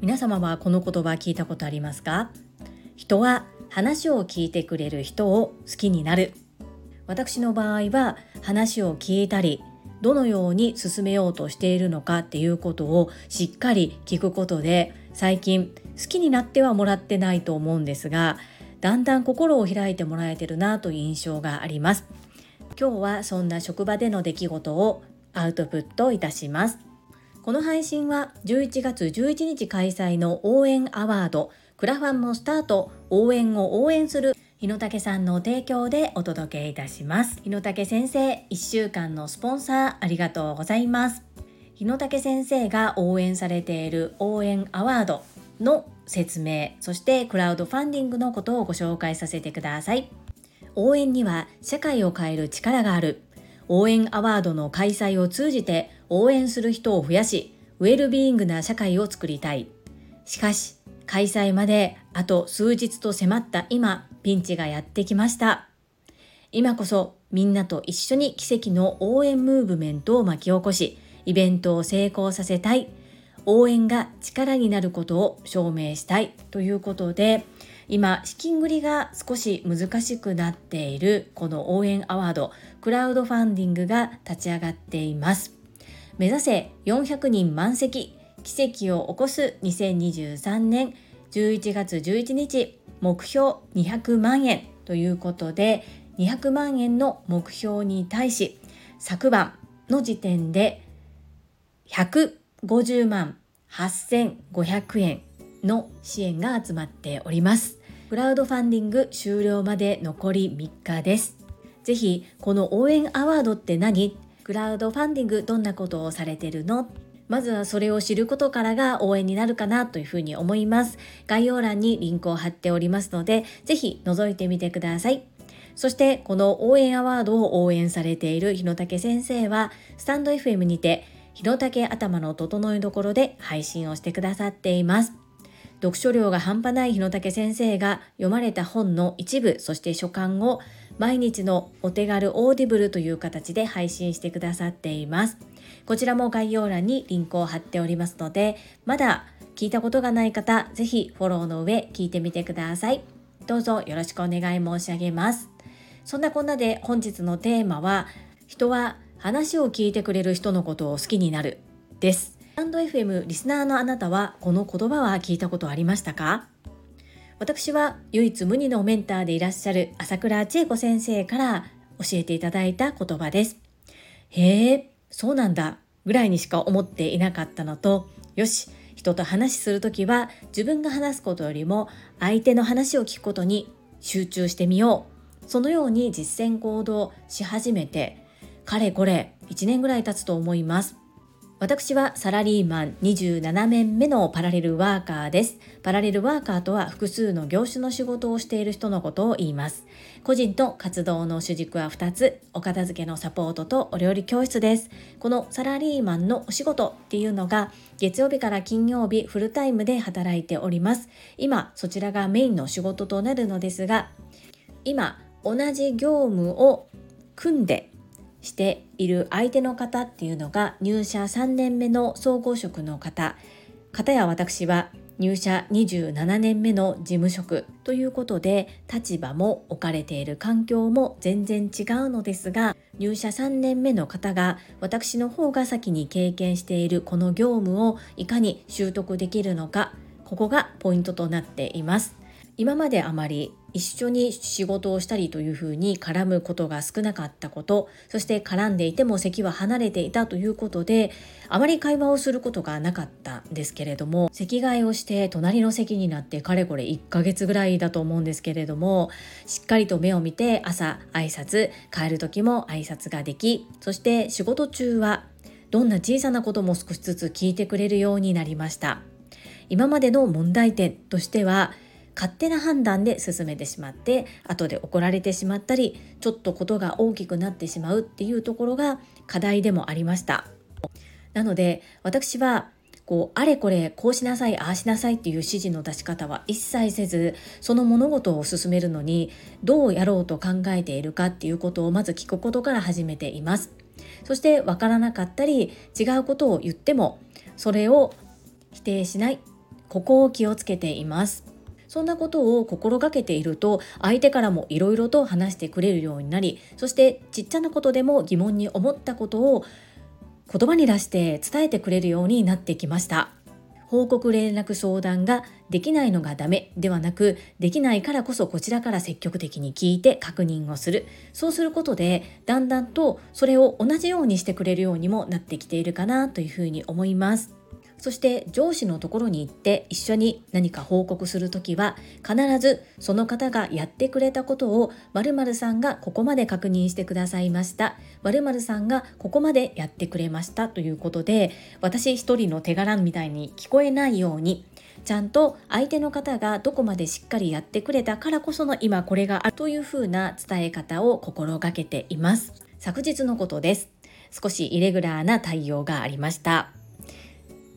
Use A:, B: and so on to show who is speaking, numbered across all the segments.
A: 皆様はこの言葉聞いたことありますか？人は話を聞いてくれる人を好きになる。私の場合は話を聞いたりどのように進めようとしているのかっていうことをしっかり聞くことで最近好きになってはもらってないと思うんですがだんだん心を開いてもらえてるなという印象があります。今日はそんな職場での出来事をアウトプットいたします。この配信は11月11日開催の応援アワードクラファンもスタート応援を応援する日野武さんの提供でお届けいたします。日野武先生1週間のスポンサーありがとうございます。日野武先生が応援されている応援アワードの説明そしてクラウドファンディングのことをご紹介させてください。応援には社会を変える力がある。応援アワードの開催を通じて応援する人を増やしウェルビーイングな社会を作りたいしかし開催まであと数日と迫った今ピンチがやってきました。今こそみんなと一緒に奇跡の応援ムーブメントを巻き起こし、イベントを成功させたい。応援が力になることを証明したいということで、今資金繰りが少し難しくなっているこの応援アワードクラウドファンディングが立ち上がっています。目指せ400人満席。奇跡を起こす2023年。11月11日。目標200万円。ということで200万円の目標に対し昨晩の時点で150万8500円の支援が集まっております。クラウドファンディング終了まで残り3日です。ぜひこの応援アワードって何？クラウドファンディングどんなことをされてるの？まずはそれを知ることからが応援になるかなというふうに思います。概要欄にリンクを貼っておりますので、ぜひ覗いてみてください。そしてこの応援アワードを応援されている日野武先生は、スタンド FM にて、日野武の整えどころで配信をしてくださっています。読書量が半端ない日野武先生が読まれた本の一部、そして所感を毎日のお手軽オーディブルという形で配信してくださっています。こちらも概要欄にリンクを貼っておりますので、まだ聞いたことがない方、ぜひフォローの上聞いてみてください。どうぞよろしくお願い申し上げます。そんなこんなで本日のテーマは、人は話を聞いてくれる人のことを好きになるです。スタンド FM リスナーのあなたはこの言葉は聞いたことありましたか？私は唯一無二のメンターでいらっしゃる朝倉千恵子先生から教えていただいた言葉です。へえ、そうなんだ。ぐらいにしか思っていなかったのと。よし人と話する時は自分が話すことよりも相手の話を聞くことに集中してみよう。そのように実践行動し始めてかれこれ1年ぐらい経つと思います。私はサラリーマン27年目のパラレルワーカーです。パラレルワーカーとは複数の業種の仕事をしている人のことを言います。個人と活動の主軸は2つ、お片付けのサポートとお料理教室です。このサラリーマンのお仕事っていうのが月曜日から金曜日フルタイムで働いております。今そちらがメインの仕事となるのですが、今同じ業務を組んでしている相手の方っていうのが入社3年目の総合職の方。方や私は入社27年目の事務職ということで立場も置かれている環境も全然違うのですが入社3年目の方が私の方が先に経験しているこの業務をいかに習得できるのかここがポイントとなっています。今まであまり一緒に仕事をしたりというふうに絡むことが少なかったことそして絡んでいても席は離れていたということであまり会話をすることがなかったんですけれども席替えをして隣の席になってかれこれ1ヶ月ぐらいだと思うんですけれどもしっかりと目を見て朝挨拶帰る時も挨拶ができそして仕事中はどんな小さなことも少しずつ聞いてくれるようになりました。今までの問題点としては勝手な判断で進めてしまって後で怒られてしまったりちょっとことが大きくなってしまうっていうところが課題でもありました。なので私はこうあれこれこうしなさいああしなさいっていう指示の出し方は一切せずその物事を進めるのにどうやろうと考えているかっていうことをまず聞くことから始めています。そして分からなかったり違うことを言ってもそれを否定しない。ここを気をつけています。そんなことを心がけていると相手からもいろいろと話してくれるようになりそしてちっちゃなことでも疑問に思ったことを言葉に出して伝えてくれるようになってきました。報告連絡相談ができないのがダメではなくできないからこそこちらから積極的に聞いて確認をする。そうすることでだんだんとそれを同じようにしてくれるようにもなってきているかなというふうに思います。そして上司のところに行って一緒に何か報告するときは必ずその方がやってくれたことを〇〇さんがここまで確認してくださいました。〇〇さんがここまでやってくれましたということで私一人の手柄みたいに聞こえないようにちゃんと相手の方がどこまでしっかりやってくれたからこその今これがあるというふうな伝え方を心がけています。昨日のことです。少しイレギュラーな対応がありました。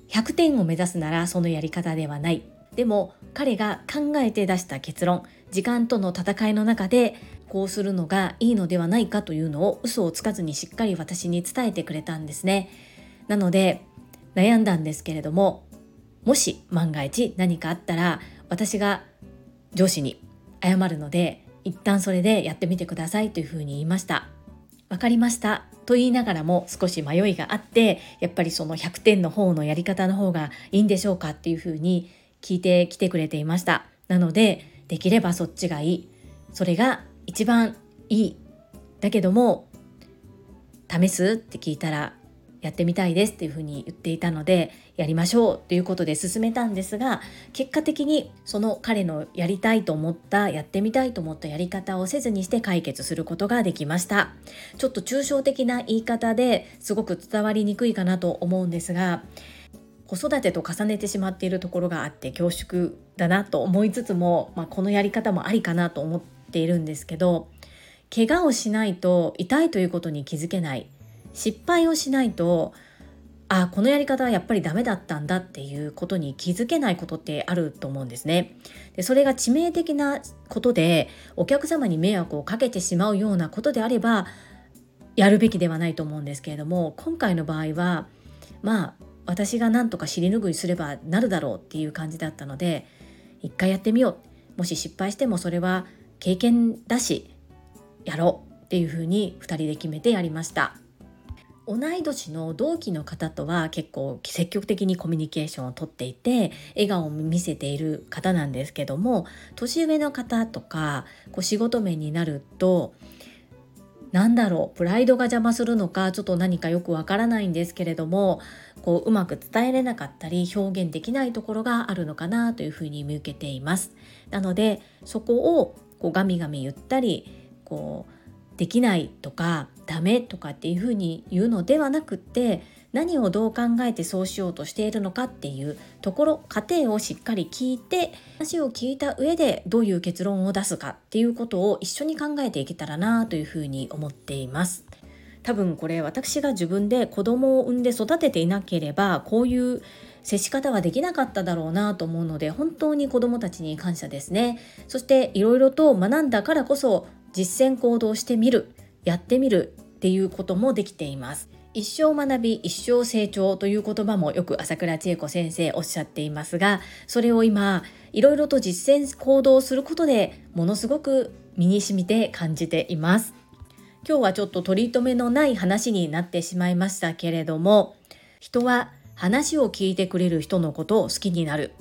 A: 100点を目指すならそのやり方ではない。でも彼が考えて出した結論時間との戦いの中でこうするのがいいのではないかというのを嘘をつかずにしっかり私に伝えてくれたんですね。なので悩んだんですけれどももし万が一何かあったら私が上司に謝るので一旦それでやってみてくださいというふうに言いました。わかりました。と言いながらも少し迷いがあってやっぱりその100点の方のやり方の方がいいんでしょうかっていうふうに聞いてきてくれていました。なのでできればそっちがいい。それが一番いい。だけども試すって聞いたらやってみたいですっていうふうに言っていたのでやりましょうということで進めたんですが結果的にその彼のやりたいと思ったやってみたいと思ったやり方をせずにして解決することができました。ちょっと抽象的な言い方ですごく伝わりにくいかなと思うんですが子育てと重ねてしまっているところがあって恐縮だなと思いつつも、まあ、このやり方もありかなと思っているんですけど怪我をしないと痛いということに気づけない。失敗をしないとあこのやり方はやっぱりダメだったんだっていうことに気づけないことってあると思うんですね。でそれが致命的なことでお客様に迷惑をかけてしまうようなことであればやるべきではないと思うんですけれども今回の場合はまあ私が何とか尻拭いすればなるだろうっていう感じだったので一回やってみようもし失敗してもそれは経験だしやろうっていうふうに2人で決めてやりました。同い年の同期の方とは結構積極的にコミュニケーションをとっていて笑顔を見せている方なんですけども年上の方とかこう仕事面になるとなんだろうプライドが邪魔するのかちょっと何かよくわからないんですけれどもこううまく伝えれなかったり表現できないところがあるのかなというふうに見受けています。なのでそこをこうガミガミ言ったりこうできないとかダメとかっていうふうに言うのではなくって何をどう考えてそうしようとしているのかっていうところ過程をしっかり聞いて話を聞いた上でどういう結論を出すかっていうことを一緒に考えていけたらなというふうに思っています。多分これ私が自分で子供を産んで育てていなければこういう接し方はできなかっただろうなと思うので本当に子供たちに感謝ですねそしていろいろと学んだからこそ実践行動してみるやってみるっていうこともできています。一生学び一生成長という言葉もよく朝倉千恵子先生おっしゃっていますがそれを今いろいろと実践行動することでものすごく身に染みて感じています。今日はちょっと取り留めのない話になってしまいましたけれども人は話を聞いてくれる人のことを好きになる。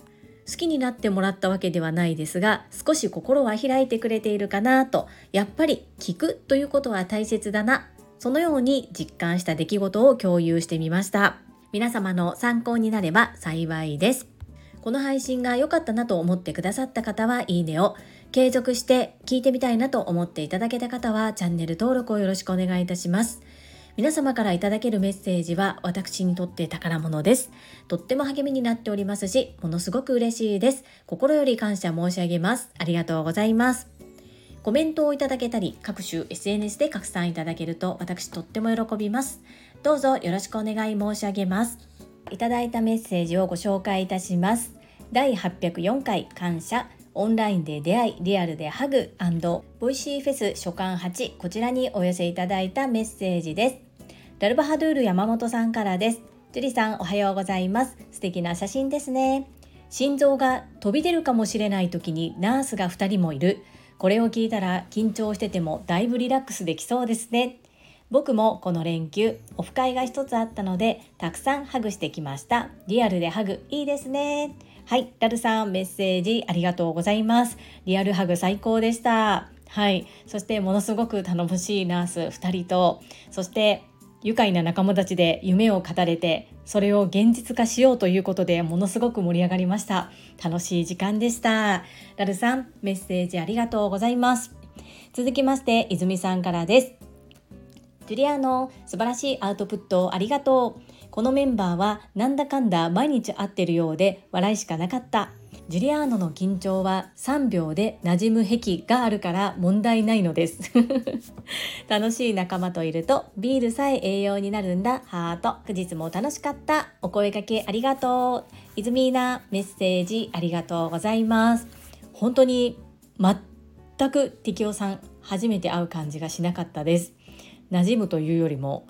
A: 好きになってもらったわけではないですが少し心は開いてくれているかなとやっぱり聞くということは大切だなそのように実感した出来事を共有してみました皆様の参考になれば幸いですこの配信が良かったなと思ってくださった方はいいねを継続して聞いてみたいなと思っていただけた方はチャンネル登録をよろしくお願いいたします皆様からいただけるメッセージは私にとって宝物です。とっても励みになっておりますし、ものすごく嬉しいです。心より感謝申し上げます。ありがとうございます。コメントをいただけたり、各種 SNS で拡散いただけると私とっても喜びます。どうぞよろしくお願い申し上げます。いただいたメッセージをご紹介いたします。第804回感謝オンラインで出会いリアルでハグボイシーフェス所感8こちらにお寄せいただいたメッセージですラルバハドゥール山本さんからですジュリさんおはようございます素敵な写真ですね心臓が飛び出るかもしれない時にナースが2人もいるこれを聞いたら緊張しててもだいぶリラックスできそうですね。僕もこの連休オフ会が一つあったのでたくさんハグしてきました。リアルでハグいいですね。はいラルさんメッセージありがとうございます。リアルハグ最高でした。はいそしてものすごく頼もしいナース2人とそして愉快な仲間たちで夢を語れてそれを現実化しようということでものすごく盛り上がりました。楽しい時間でした。ラルさんメッセージありがとうございます。続きまして泉さんからです。ジュリアーノ素晴らしいアウトプットありがとう。このメンバーはなんだかんだ毎日会ってるようで笑いしかなかった。ジュリアーノの緊張は3秒で馴染む癖があるから問題ないのです。楽しい仲間といるとビールさえ栄養になるんだ。ハート。9日も楽しかった。お声かけありがとう。イズミーナメッセージありがとうございます。本当に全く適応さん初めて会う感じがしなかったです。馴染むというよりも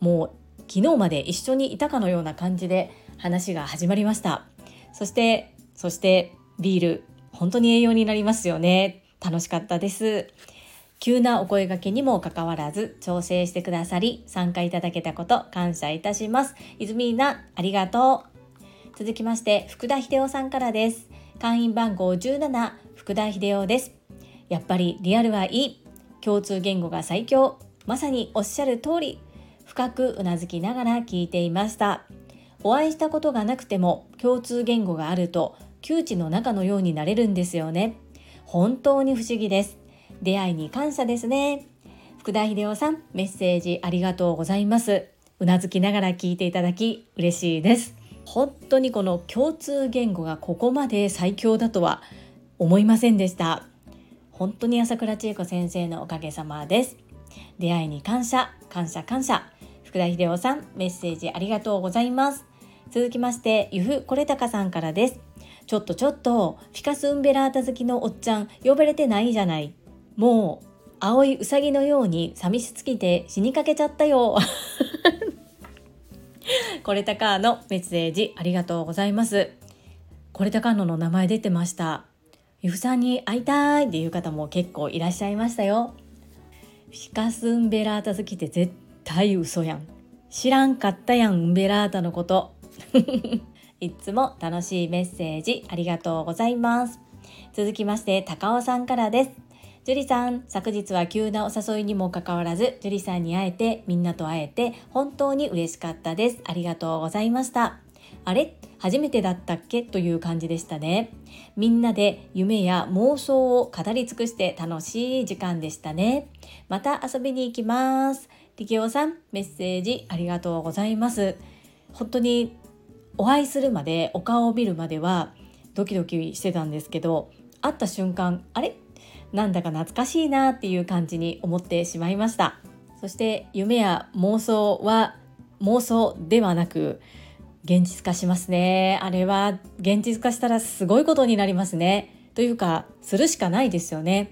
A: もう昨日まで一緒にいたかのような感じで話が始まりました。そしてそしてビール本当に栄養になりますよね。楽しかったです。急なお声掛けにもかかわらず調整してくださり参加いただけたこと感謝いたします。泉なありがとう。続きまして福田秀夫さんからです。会員番号17福田秀夫です。やっぱりリアルはいい。共通言語が最強。まさにおっしゃる通り。深くうなずきながら聞いていました。お会いしたことがなくても共通言語があると窮地の中のようになれるんですよね。本当に不思議です。出会いに感謝ですね。福田秀夫さんメッセージありがとうございます。うなずきながら聞いていただき嬉しいです。本当にこの共通言語がここまで最強だとは思いませんでした。本当に朝倉千恵子先生のおかげさまです。出会いに感謝感謝感謝。福田秀夫さんメッセージありがとうございます。続きましてゆふこれたかさんからです。ちょっとちょっとフィカス・ウンベラータ好きのおっちゃん呼ばれてないじゃない。もう青いうさぎのように寂しすぎて死にかけちゃったよ。これたかのメッセージありがとうございます。これたかのの名前出てました。ゆふさんに会いたいっていう方も結構いらっしゃいましたよ。フィカス・ウンベラータ好きって絶対嘘やん。知らんかったやんウンベラータのこと。いつも楽しいメッセージありがとうございます続きまして高尾さんからですジュリさん、昨日は急なお誘いにもかかわらず、ジュリさんに会えて、みんなと会えて、本当に嬉しかったです。ありがとうございました。あれ？初めてだったっけ？という感じでしたね。みんなで夢や妄想を語り尽くして楽しい時間でしたね。また遊びに行きます。力夫さん、メッセージありがとうございます。本当にお会いするまで、お顔を見るまではドキドキしてたんですけど、会った瞬間、あれ？なんだか懐かしいなっていう感じに思ってしまいました。そして夢や妄想は妄想ではなく現実化しますね。あれは現実化したらすごいことになりますね。というかするしかないですよね。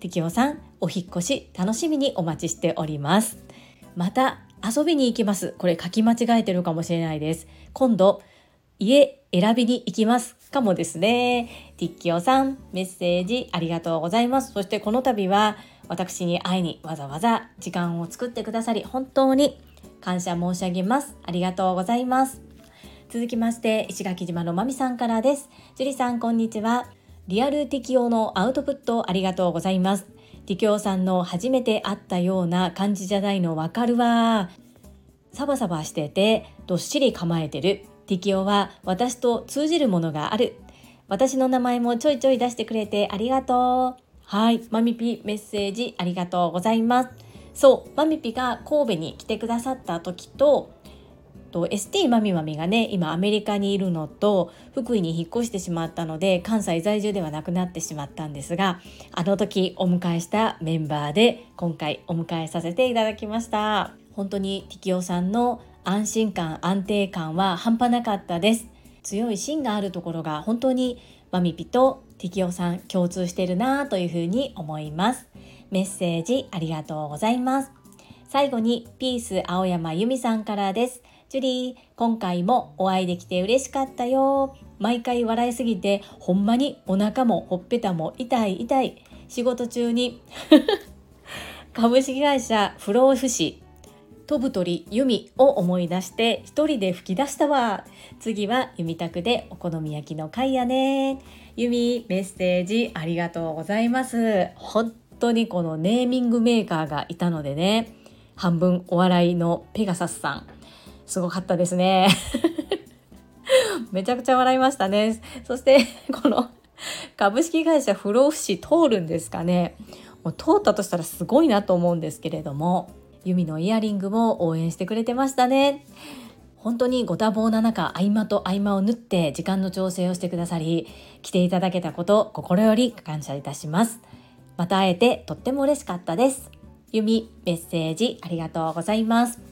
A: 適応さんお引越し楽しみにお待ちしております。また遊びに行きますこれ書き間違えてるかもしれないです今度家選びに行きますかもですね。ティッキオさん、メッセージありがとうございます。そしてこの度は私に会いにわざわざ時間を作ってくださり本当に感謝申し上げます。ありがとうございます。続きまして石垣島のまみさんからです。樹里さんこんにちは。リアル適用のアウトプットありがとうございます。適応さんの初めて会ったような感じじゃないのわかるわ。サバサバしててどっしり構えてる適応は私と通じるものがある。私の名前もちょいちょい出してくれてありがとう。はい、マミピメッセージありがとうございます。そう、マミピが神戸に来てくださった時と、と ST マミマミがね今アメリカにいるのと福井に引っ越してしまったので関西在住ではなくなってしまったんですがあの時お迎えしたメンバーで今回お迎えさせていただきました。本当に適応さんの安心感安定感は半端なかったです。強い芯があるところが本当にマミピとティキオさん共通してるなというふうに思います。メッセージありがとうございます。最後にピース青山由美さんからです。ジュリー、今回もお会いできて嬉しかったよ。毎回笑いすぎて、ほんまにお腹もほっぺたも痛い痛い。仕事中に 株式会社不老不死飛ぶ鳥弓を思い出して一人で吹き出したわ次は弓宅でお好み焼きの会やね弓メッセージありがとうございます本当にこのネーミングメーカーがいたのでね半分お笑いのペガサスさんすごかったですね。めちゃくちゃ笑いましたね。そして この株式会社不老不死通るんですかね。もう通ったとしたらすごいなと思うんですけれどもユミのイヤリングも応援してくれてましたね。本当にご多忙な中合間と合間を縫って時間の調整をしてくださり来ていただけたこと心より感謝いたします。また会えてとっても嬉しかったです。ユミメッセージありがとうございます。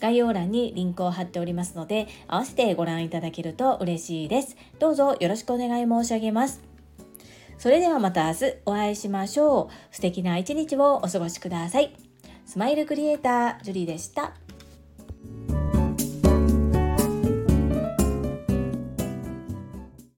A: 概要欄にリンクを貼っておりますので、合わせてご覧いただけると嬉しいです。どうぞよろしくお願い申し上げます。それではまた明日お会いしましょう。素敵な一日をお過ごしください。スマイルクリエイター、ジュリーでした。